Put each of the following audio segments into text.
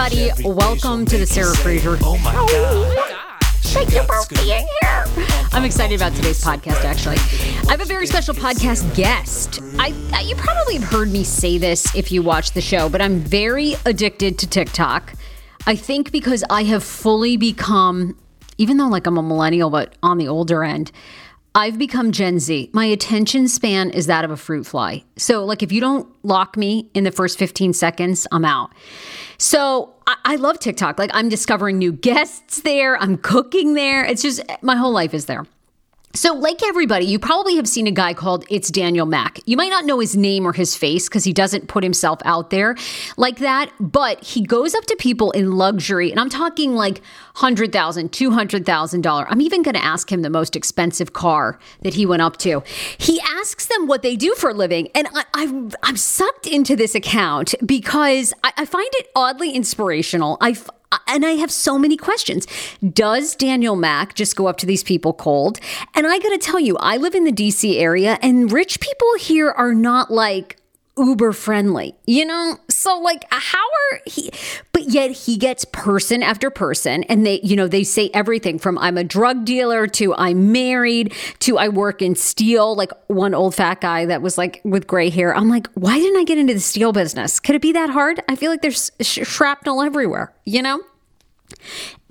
Everybody, welcome to the Sarah Fraser. Oh my god. Thank you for being here. I'm excited about today's podcast. Actually, I have a very special podcast guest. I you probably have heard me say this if you watch the show, but I'm very addicted to TikTok. I think because I have fully become, even though like I'm a millennial, but on the older end. I've become Gen Z. My attention span is that of a fruit fly. So, like, if you don't lock me in the first 15 seconds, I'm out. So, I, I, love TikTok. Like, I'm discovering new guests there, I'm cooking there. It's just my whole life is there. So, like everybody, you probably have seen a guy called It's Daniel Mac. You might not know his name or his face because he doesn't put himself out there like that, but he goes up to people in luxury, and I'm talking like $100,000, $200,000. I'm even going to ask him the most expensive car that he went up to. He asks them what they do for a living, and I, am I'm sucked into this account because I, I find it oddly inspirational. I, and I have so many questions. Does Daniel Mac just go up to these people cold? And I got to tell you, I live in the DC area and rich people here are not like uber friendly, you know? So like how are he but yet he gets person after person and they, you know, they say everything from I'm a drug dealer to I'm married to I work in steel, like one old fat guy that was like with gray hair. I'm like, why didn't I get into the steel business? Could it be that hard? I feel like there's sh- shrapnel everywhere, you know?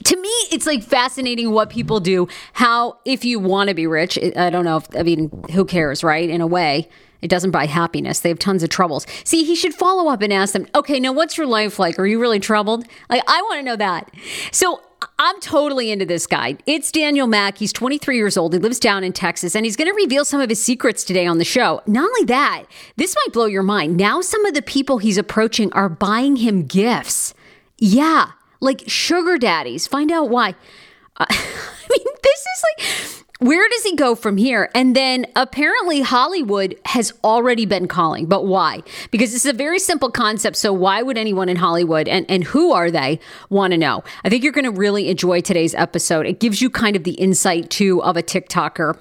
to me it's like fascinating what people do how if you want to be rich i don't know if i mean who cares right in a way it doesn't buy happiness they have tons of troubles see he should follow up and ask them okay now what's your life like are you really troubled like i want to know that so I'm totally into this guy. It's Daniel Mac. He's 23 years old. He lives down in Texas, and he's going to reveal some of his secrets today on the show. Not only that, this might blow your mind. Now, some of the people he's approaching are buying him gifts. Yeah, like sugar daddies. Find out why. Uh, I mean, this is like, where does he go from here? And then apparently Hollywood has already been calling, but why? Because is a very simple concept. So why would anyone in Hollywood and, and who are they want to know? I think you're going to really enjoy today's episode. It gives you kind of the insight too of a TikToker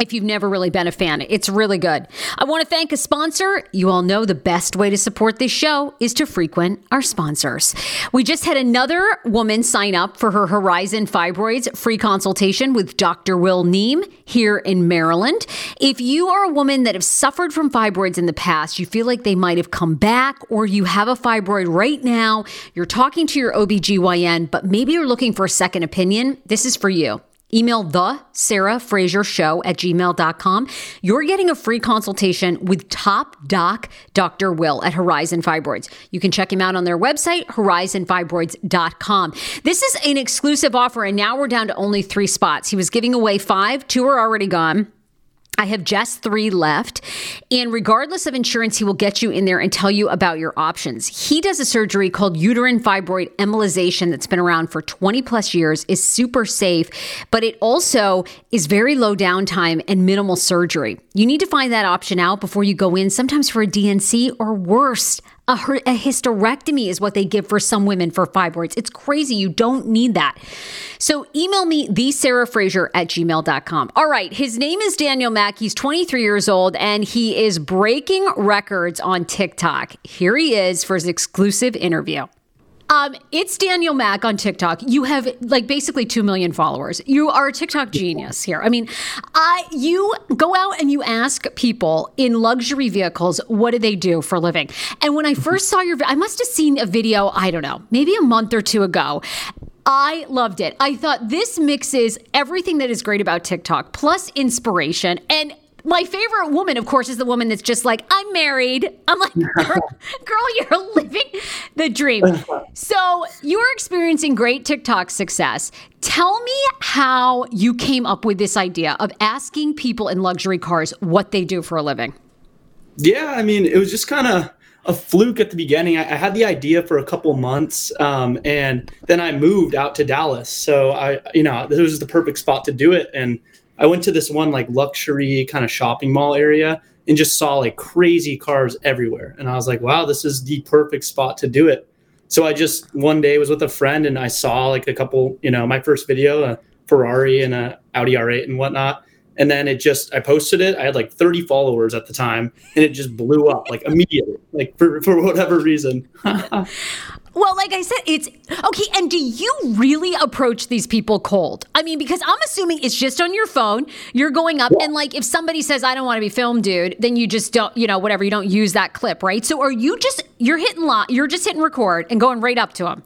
if you've never really been a fan. It's really good. I want to thank a sponsor. You all know the best way to support this show is to frequent our sponsors. We just had another woman sign up for her Horizon Fibroids free consultation with Dr. Will Neem here in Maryland. If you are a woman that have suffered from fibroids in the past, you feel like they might have come back, or you have a fibroid right now, you're talking to your OBGYN, but maybe you're looking for a second opinion, this is for you. Email the Sarah Fraser Show at gmail.com. You're getting a free consultation with top doc Dr. Will at Horizon Fibroids. You can check him out on their website, horizonfibroids.com. This is an exclusive offer, and now we're down to only three spots. He was giving away five, two are already gone. I have just three left. And regardless of insurance, he will get you in there and tell you about your options. He does a surgery called uterine fibroid embolization that's been around for 20 plus years, is super safe, but it also is very low downtime and minimal surgery. You need to find that option out before you go in, sometimes for a D&C or worse, a, a, hysterectomy is what they give for some women for fibroids. It's crazy. You don't need that. So email me, the Sarah Fraser at gmail.com. All right. His name is Daniel Mac. He's 23 years old and he is breaking records on TikTok. Here he is for his exclusive interview. Um, it's Daniel Mac on TikTok. You have like basically two million followers. You are a TikTok genius here. I mean, I you go out and you ask people in luxury vehicles what do they do for a living. And when I first saw your, I must have seen a video. I don't know, maybe a month or two ago. I loved it. I thought this mixes everything that is great about TikTok plus inspiration. And my favorite woman, of course, is the woman that's just like, I'm married. I'm like, girl, girl, you're living the dream. So you're experiencing great TikTok success. Tell me how you came up with this idea of asking people in luxury cars what they do for a living. Yeah, I mean, it was just kind of a fluke at the beginning. I, I, had the idea for a couple months, um, and then I moved out to Dallas. So I, you know, this was the perfect spot to do it. And I went to this one like luxury kind of shopping mall area and just saw like crazy cars everywhere. And I was like, wow, this is the perfect spot to do it. So I just one day was with a friend and I saw like a couple, you know, my first video, a Ferrari and a Audi R8 and whatnot. And then it just, I posted it. I had like 30 followers at the time and it just blew up like immediately, like for, for whatever reason. Well, like I said, it's okay. And do you really approach these people cold? I mean, because I'm assuming it's just on your phone. You're going up, and like if somebody says, I don't want to be filmed, dude, then you just don't, you know, whatever, you don't use that clip, right? So are you just, you're hitting lot, you're just hitting record and going right up to them?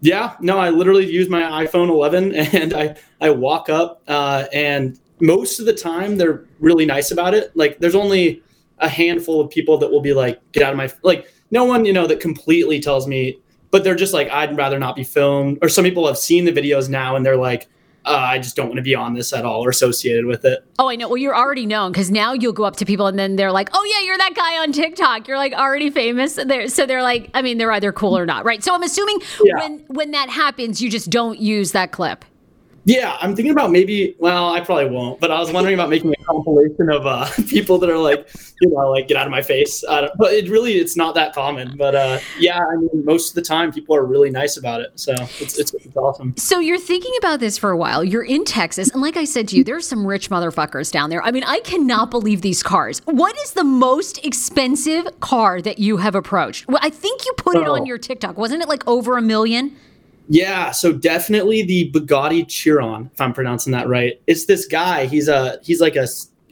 Yeah, no, I literally use my iPhone 11 and I, I walk up, uh, and most of the time they're really nice about it. Like, there's only a handful of people that will be like, get out of my, like, no one, you know, that completely tells me but they're just like, I'd rather not be filmed. Or some people have seen the videos now and they're like, uh, I just don't want to be on this at all or associated with it. Oh, I know. Well, you're already known because now you'll go up to people and then they're like, "Oh yeah, you're that guy on TikTok. You're like already famous." They're, so they're like, I mean, they're either cool or not, right? So I'm assuming yeah. when when that happens, you just don't use that clip. Yeah, I'm thinking about maybe. Well, I probably won't, but I was wondering about making a compilation of uh, people that are like, you know, like get out of my face. but it really, it's not that common. But uh, yeah, I mean, most of the time, people are really nice about it, so it's, it's, it's awesome. So you're thinking about this for a while. You're in Texas, and like I said to you, there's some rich motherfuckers down there. I mean, I cannot believe these cars. What is the most expensive car that you have approached? Well, I think you put it on your TikTok. Wasn't it like over a million? Yeah, so definitely the Bugatti Chiron, if I'm pronouncing that right. It's this guy. He's a he's like a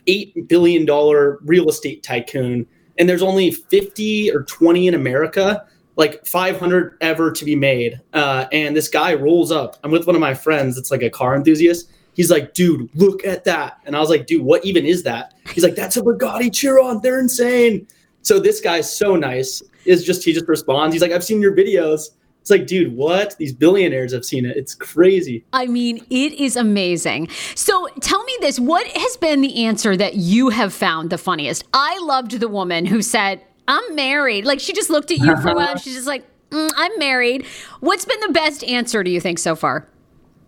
eight billion dollar real estate tycoon, and there's only 50 or 20 in America, like 500 ever to be made. Uh, and this guy rolls up. I'm with one of my friends. It's like a car enthusiast. He's like, dude, look at that. And I was like, dude, what even is that? He's like, that's a Bugatti Chiron. They're insane. So this guy's so nice. Is just he just responds. He's like, I've seen your videos it's like, dude, what? These billionaires have seen it. It's crazy. I mean, it is amazing. So tell me this what has been the answer that you have found the funniest? I loved the woman who said, I'm married. Like, she just looked at you for a while. She's just like, mm, I'm married. What's been the best answer, do you think, so far?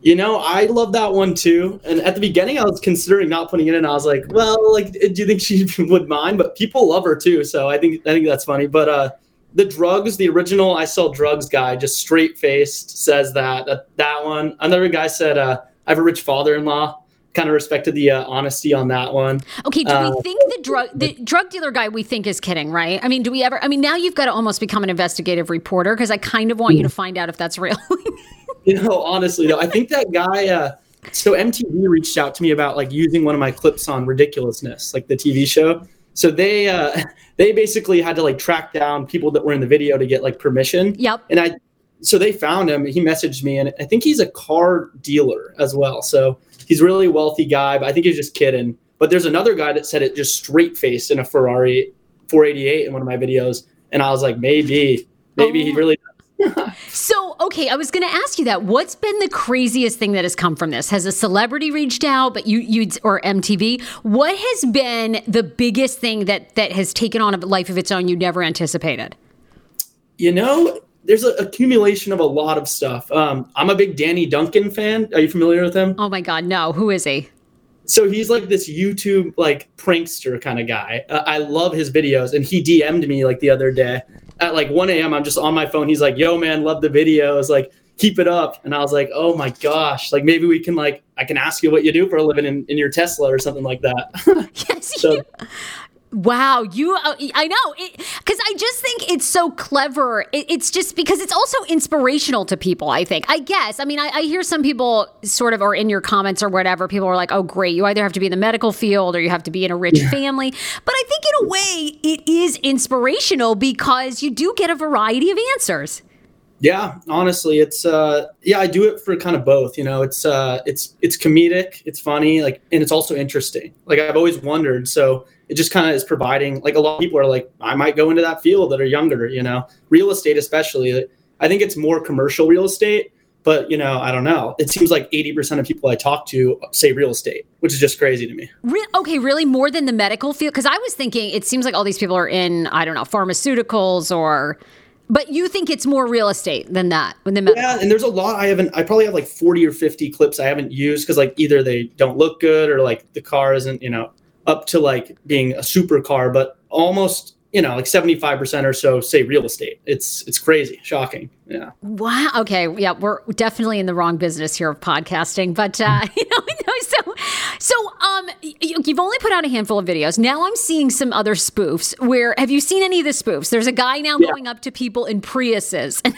You know, I love that one too. And at the beginning, I was considering not putting it in. I was like, well, like, do you think she would mind? But people love her too, so I think I think that's funny. But uh, the drugs, the original I sell drugs guy, just straight faced says that, that that one. Another guy said, uh, I have a rich father in law. Kind of respected the uh, honesty on that one. Okay, do uh, we think the drug the drug dealer guy we think is kidding, right? I mean, do we ever? I mean, now you've got to almost become an investigative reporter because I kind of want you to find out if that's real. you know, honestly though, I think that guy. Uh, so MTV reached out to me about like using one of my clips on ridiculousness, like the TV show. So they uh, they basically had to like track down people that were in the video to get like permission. Yep. And I so they found him. He messaged me, and I think he's a car dealer as well. So he's a really wealthy guy, but I think he's just kidding. But there's another guy that said it just straight faced in a Ferrari 488 in one of my videos, and I was like, maybe, maybe oh. he really so, okay, I was going to ask you that. What's been the craziest thing that has come from this? Has a celebrity reached out, but you, you or MTV? What has been the biggest thing that that has taken on a life of its own you never anticipated? You know, there's an accumulation of a lot of stuff. Um, I'm a big Danny Duncan fan. Are you familiar with him? Oh my God, no. Who is he? So he's like this YouTube like prankster kind of guy. Uh, I love his videos, and he DM'd me like the other day at like 1 a.m. I'm just on my phone. He's like, "Yo, man, love the videos. Like, keep it up." And I was like, "Oh my gosh! Like, maybe we can like I can ask you what you do for a living in, in your Tesla or something like that." yes, so, Wow, you uh, I know because I just think it's so clever. It, it's just because it's also inspirational to people. I think. I guess. I mean, I, I, hear some people sort of, or in your comments or whatever, people are like, "Oh, great! You either have to be in the medical field or you have to be in a rich yeah. family." But I think in a way, it is inspirational because you do get a variety of answers. Yeah, honestly, it's uh yeah, I do it for kind of both, you know. It's uh it's it's comedic, it's funny, like and it's also interesting. Like I've always wondered. So it just kind of is providing like a lot of people are like i might go into that field that are younger you know? Real estate especially i think it's more commercial real estate but you know i don't know. It seems like 80% of people i talk to say real estate which is just crazy to me. Re- okay really more than the medical field? Because i was thinking it seems like all these people are in i don't know pharmaceuticals or but you think it's more real estate than that when the medical. yeah and there's a lot i haven't i probably have like 40 or 50 clips i haven't used because like either they don't look good or like the car isn't you know up to like being a supercar, but almost you know like 75% or so say real estate. It's it's crazy. Shocking. Yeah. Wow. Okay. Yeah we're definitely in the wrong business here of podcasting but uh you know so so um you've only put out a handful of videos. Now i'm seeing some other spoofs where have you seen any of the spoofs? There's a guy now yeah. going up to people in priuses. And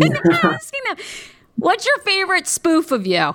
asking them what's your favorite spoof of you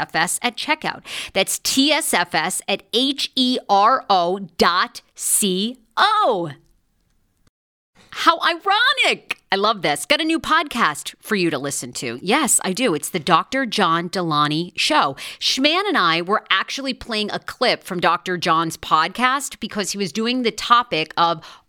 at checkout. That's TSFS at H E R O dot C O. How ironic! I love this. Got a new podcast for you to listen to. Yes, I do. It's the Dr. John Delony Show. Schman and I were actually playing a clip from Dr. John's podcast because he was doing the topic of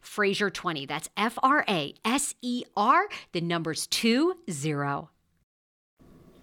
Fraser 20. That's F R A S E R, the numbers 20.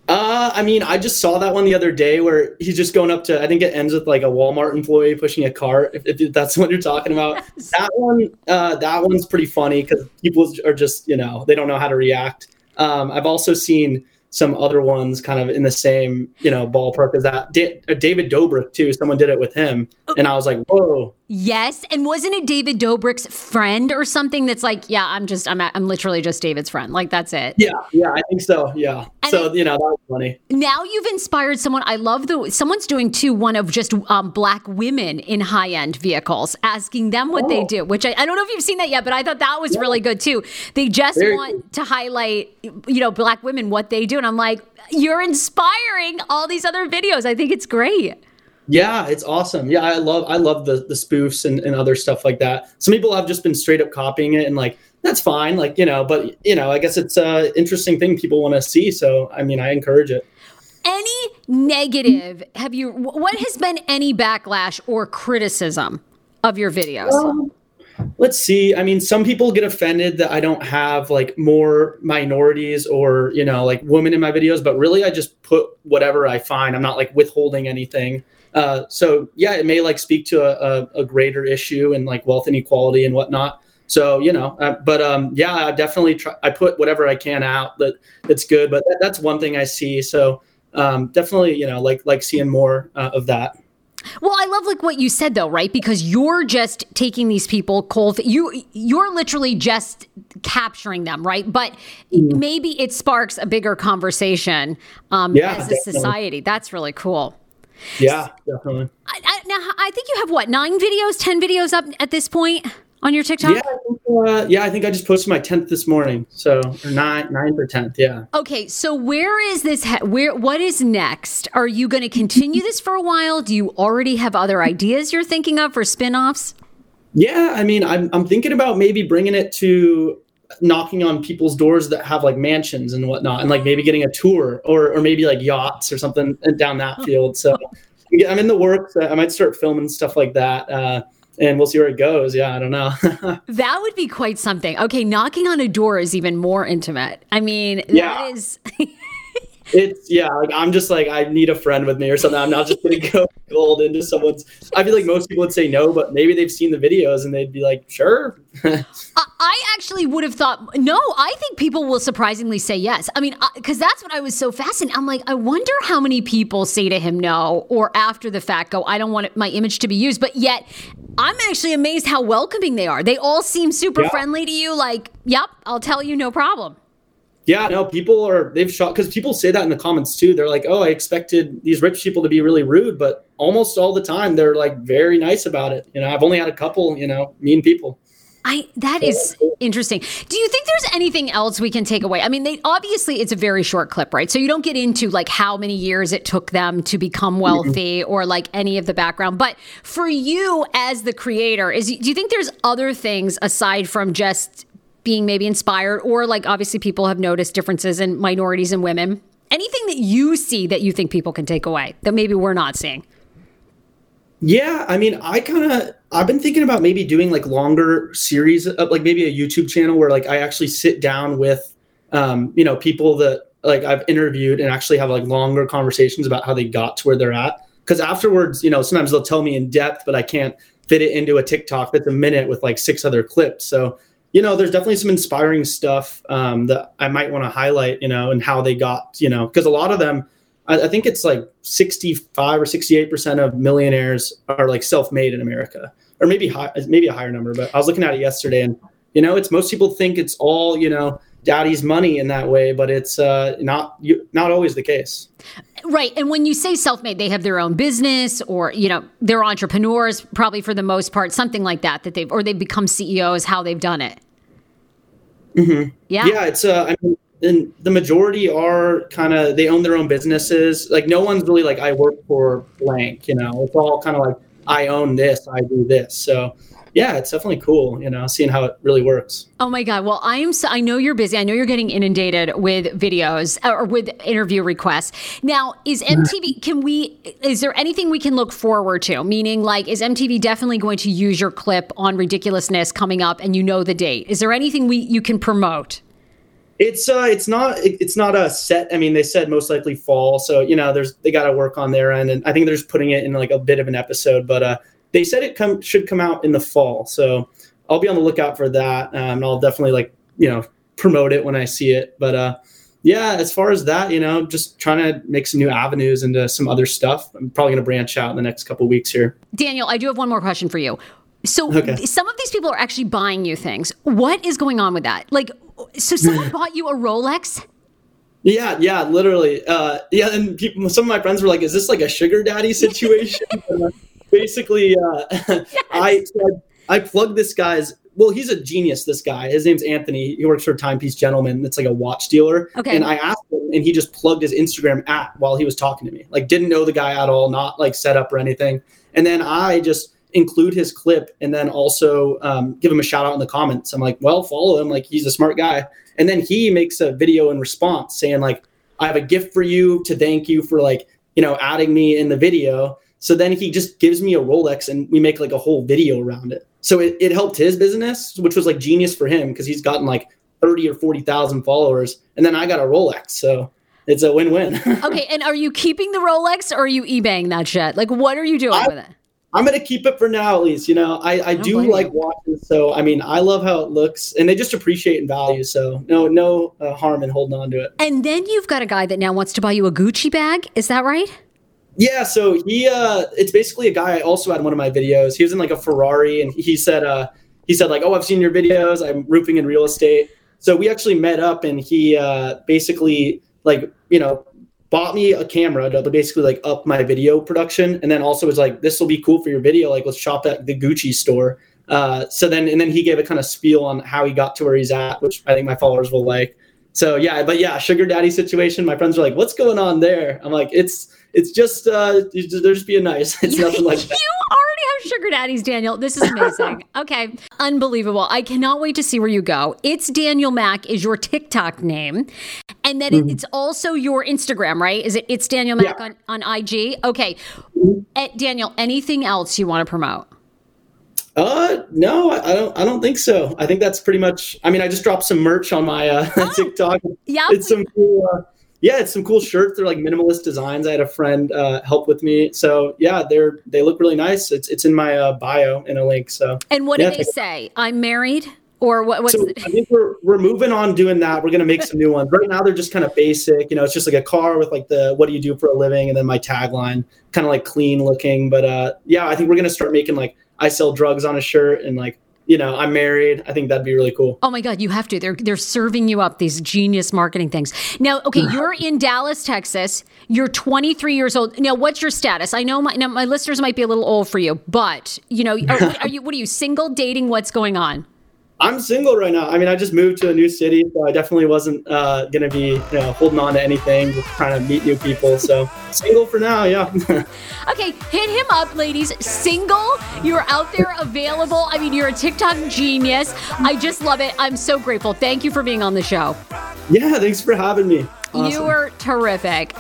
Uh, I mean, I just saw that one the other day where he's just going up to. I think it ends with like a Walmart employee pushing a cart. If, if that's what you're talking about, yes. that one, uh, that one's pretty funny because people are just, you know, they don't know how to react. Um, I've also seen some other ones kind of in the same you know ballpark as that. Da- uh, David Dobrik too. Someone did it with him, and I was like, whoa. Yes, and wasn't it David Dobrik's friend or something? That's like, yeah, I'm just, I'm, I'm literally just David's friend. Like that's it. Yeah, yeah, I think so. Yeah. And so you know that was funny. Now you've inspired someone. I love the someone's doing too one of just um, black women in high end vehicles, asking them what they Oh. do. Which I, I don't know if you've seen that yet, but I thought that was really good too. They just Very want to highlight, you know, black women what they do, and I'm like, you're inspiring all these other videos. I think it's great. Yeah, it's awesome. Yeah, I love I love the the spoofs and, and other stuff like that. Some people have just been straight up copying it and like that's fine, like you know, but you know, I guess it's a interesting thing people want to see. So I mean, I encourage it. Any negative? Have you? What has been any backlash or criticism of your videos? Um, let's see. I mean, some people get offended that I don't have like more minorities or you know like women in my videos, but really I just put whatever I find. I'm not like withholding anything. Uh, so yeah, it may like speak to a, a, a greater issue and like wealth inequality and whatnot. So you know, uh, but um, yeah, I definitely try. I put whatever I can out that that's good. But that, that's one thing I see. So um, definitely, you know, like like seeing more uh, of that. Well, I love like what you said though, right? Because you're just taking these people cold. You you're literally just capturing them, right? But maybe it sparks a bigger conversation um, Yeah, as a definitely. society. That's really cool. Yeah, definitely. I, I, now I think you have what nine videos, ten videos up at this point on your TikTok. Yeah, I think, uh, yeah. I think I just posted my tenth this morning. So or nine, ninth or tenth. Yeah. Okay, so where is this? he- Where what is next? Are you going to continue this for a while? Do you already have other ideas you're thinking of for spin-offs? Yeah, I mean, I'm I'm thinking about maybe bringing it to knocking on people's doors that have like mansions and whatnot, and like maybe getting a tour or or maybe like yachts or something down that field. So I'm in the works. I might start filming stuff like that, uh, and we'll see where it goes. Yeah, I don't know. That would be quite something. Okay, knocking on a door is even more intimate. I mean, Yeah. that is it's yeah, like I'm just like I need a friend with me or something. I'm not just gonna go gold into someone's. I feel like most people would say no, but maybe they've seen the videos and they'd be like, sure. I- I actually would have thought no. I think people will surprisingly say yes. I mean, because that's what I was so fascinated. I'm like, I wonder how many people say to him no, or after the fact go, I don't want it, my image to be used. But yet, I'm actually amazed how welcoming they are. They all seem super Yeah. friendly to you. Like, yep, I'll tell you, no problem. Yeah, no, people are they've shot because people say that in the comments too. They're like, "Oh, I expected these rich people to be really rude," but almost all the time they're like very nice about it. You know, I've only had a couple, you know, mean people. I that is interesting. Do you think there's anything else we can take away? I mean, they obviously it's a very short clip, right? So you don't get into like how many years it took them to become wealthy or like any of the background. But for you as the creator, is do you think there's other things aside from just being maybe inspired or like obviously people have noticed differences in minorities and women? Anything that you see that you think people can take away that maybe we're not seeing? Yeah, I mean, I kind of I've been thinking about maybe doing like longer series, of, like maybe a YouTube channel where like I actually sit down with, um, you know, people that like I've interviewed and actually have like longer conversations about how they got to where they're at. Because afterwards, you know, sometimes they'll tell me in depth, but I can't fit it into a TikTok that's a minute with like six other clips. So, you know, there's definitely some inspiring stuff um, that I might want to highlight, you know, and how they got, you know, because a lot of them, I, I think it's like 65 or 68 percent of millionaires are like self-made in America, or maybe high, maybe a higher number. But I was looking at it yesterday, and you know, it's most people think it's all you know, daddy's money in that way, but it's uh, not not always the case. Right. And when you say self made, they have their own business or, you know, they're entrepreneurs, probably for the most part, something like that, that they've, or they've become CEOs, how they've done it. Mhm. Yeah. Yeah, it's uh, I mean, and the majority are kind of they own their own businesses. Like no one's really like I work for blank, you know. It's all kind of like I own this, I do this. So yeah, it's definitely cool, you know, seeing how it really works. Oh my God. Well, I am, so, I know you're busy. I know you're getting inundated with videos uh, or with interview requests. Now, is MTV, can we, is there anything we can look forward to? Meaning, like, is MTV definitely going to use your clip on ridiculousness coming up and you know the date? Is there anything we, you can promote? It's uh, it's not it- it's not a set. I mean, they said most likely fall, so you know, there's they got to work on their end, and I think they're just putting it in like a bit of an episode. But uh, they said it come should come out in the fall, so I'll be on the lookout for that. Um, and I'll definitely like you know promote it when I see it. But uh, yeah, as far as that, you know, just trying to make some new avenues into some other stuff. I'm probably going to branch out in the next couple weeks here. Daniel, I do have one more question for you. So okay. some of these people are actually buying you things. What is going on with that? Like, so someone bought you a Rolex? Yeah, yeah, literally. Uh, yeah, and people, some of my friends were like, "Is this like a sugar daddy situation?" basically, uh, yes. I, I plugged this guy's. Well, he's a genius. This guy, his name's Anthony. He works for Timepiece Gentleman. It's like a watch dealer. Okay. And I asked him, and he just plugged his Instagram at while he was talking to me. Like, didn't know the guy at all, not like set up or anything. And then I just include his clip and then also um, give him a shout out in the comments. I'm like, well, follow him. Like he's a smart guy. And then he makes a video in response saying like, I have a gift for you to thank you for like, you know, adding me in the video. So then he just gives me a Rolex and we make like a whole video around it. So it, it helped his business, which was like genius for him because he's gotten like 30 or 40,000 followers. And then I got a Rolex. So it's a win-win. okay. And are you keeping the Rolex or are you eBaying that shit? Like, what are you doing I, with it? I'm gonna keep it for now, at least. You know, I, I, I do like you. watches, so I mean, I love how it looks, and they just appreciate and value. So no, no uh, harm in holding on to it. And then you've got a guy that now wants to buy you a Gucci bag. Is that right? Yeah. So he, uh, it's basically a guy I also had one of my videos. He was in like a Ferrari, and he said, uh, he said like, oh, I've seen your videos. I'm roofing in real estate. So we actually met up, and he uh, basically like you know bought me a camera to basically like up my video production and then also was like this will be cool for your video like let's shop at the gucci store uh, so then and then he gave a kind of spiel on how he got to where he's at which i think my followers will like so yeah but yeah sugar daddy situation my friends are like what's going on there i'm like it's it's just uh they're just being nice it's nothing like that you already have sugar daddies, Daniel. This is amazing. okay. Unbelievable. I cannot wait to see where you go. It's Daniel Mac is your TikTok name. And then mm-hmm. it's also your Instagram, right? Is it it's Daniel Mac yeah. on, on IG? Okay. Mm-hmm. Uh, Daniel, anything else you want to promote? Uh, no, I, I, don't. I don't think so. I think that's pretty much. I mean, I just dropped some merch on my uh, oh, TikTok. Yeah, it's some cool. Uh, yeah, it's some cool shirts. They're like minimalist designs. I had a friend uh, help with me, so yeah, they're they look really nice. It's it's in my uh, bio in a link. So and what yeah, do they say? I'm married. Or what? What's so I think we're we're moving on doing that. We're gonna make some new ones. Right now they're just kind of basic. You know, it's just like a car with like the what do you do for a living, and then my tagline, kind of like clean looking. But uh, yeah, I think we're gonna start making like I sell drugs on a shirt and like you know, I'm married. I think that'd be really cool. Oh my God, you have to. They're they're serving you up these genius marketing things. Now, okay, you're in Dallas, Texas. You're 23 years old. Now, what's your status? I know my now my listeners might be a little old for you, but you know, are, are you what are you single, dating? What's going on? I'm single right now. I mean, I just moved to a new city, so I definitely wasn't uh, going to be, you know, holding on to anything, just trying to meet new people. So single for now, yeah. okay, hit him up, ladies. Single, you're out there available. I mean, you're a TikTok genius. I just love it. I'm so grateful. Thank you for being on the show. Yeah, thanks for having me. Awesome. You were terrific.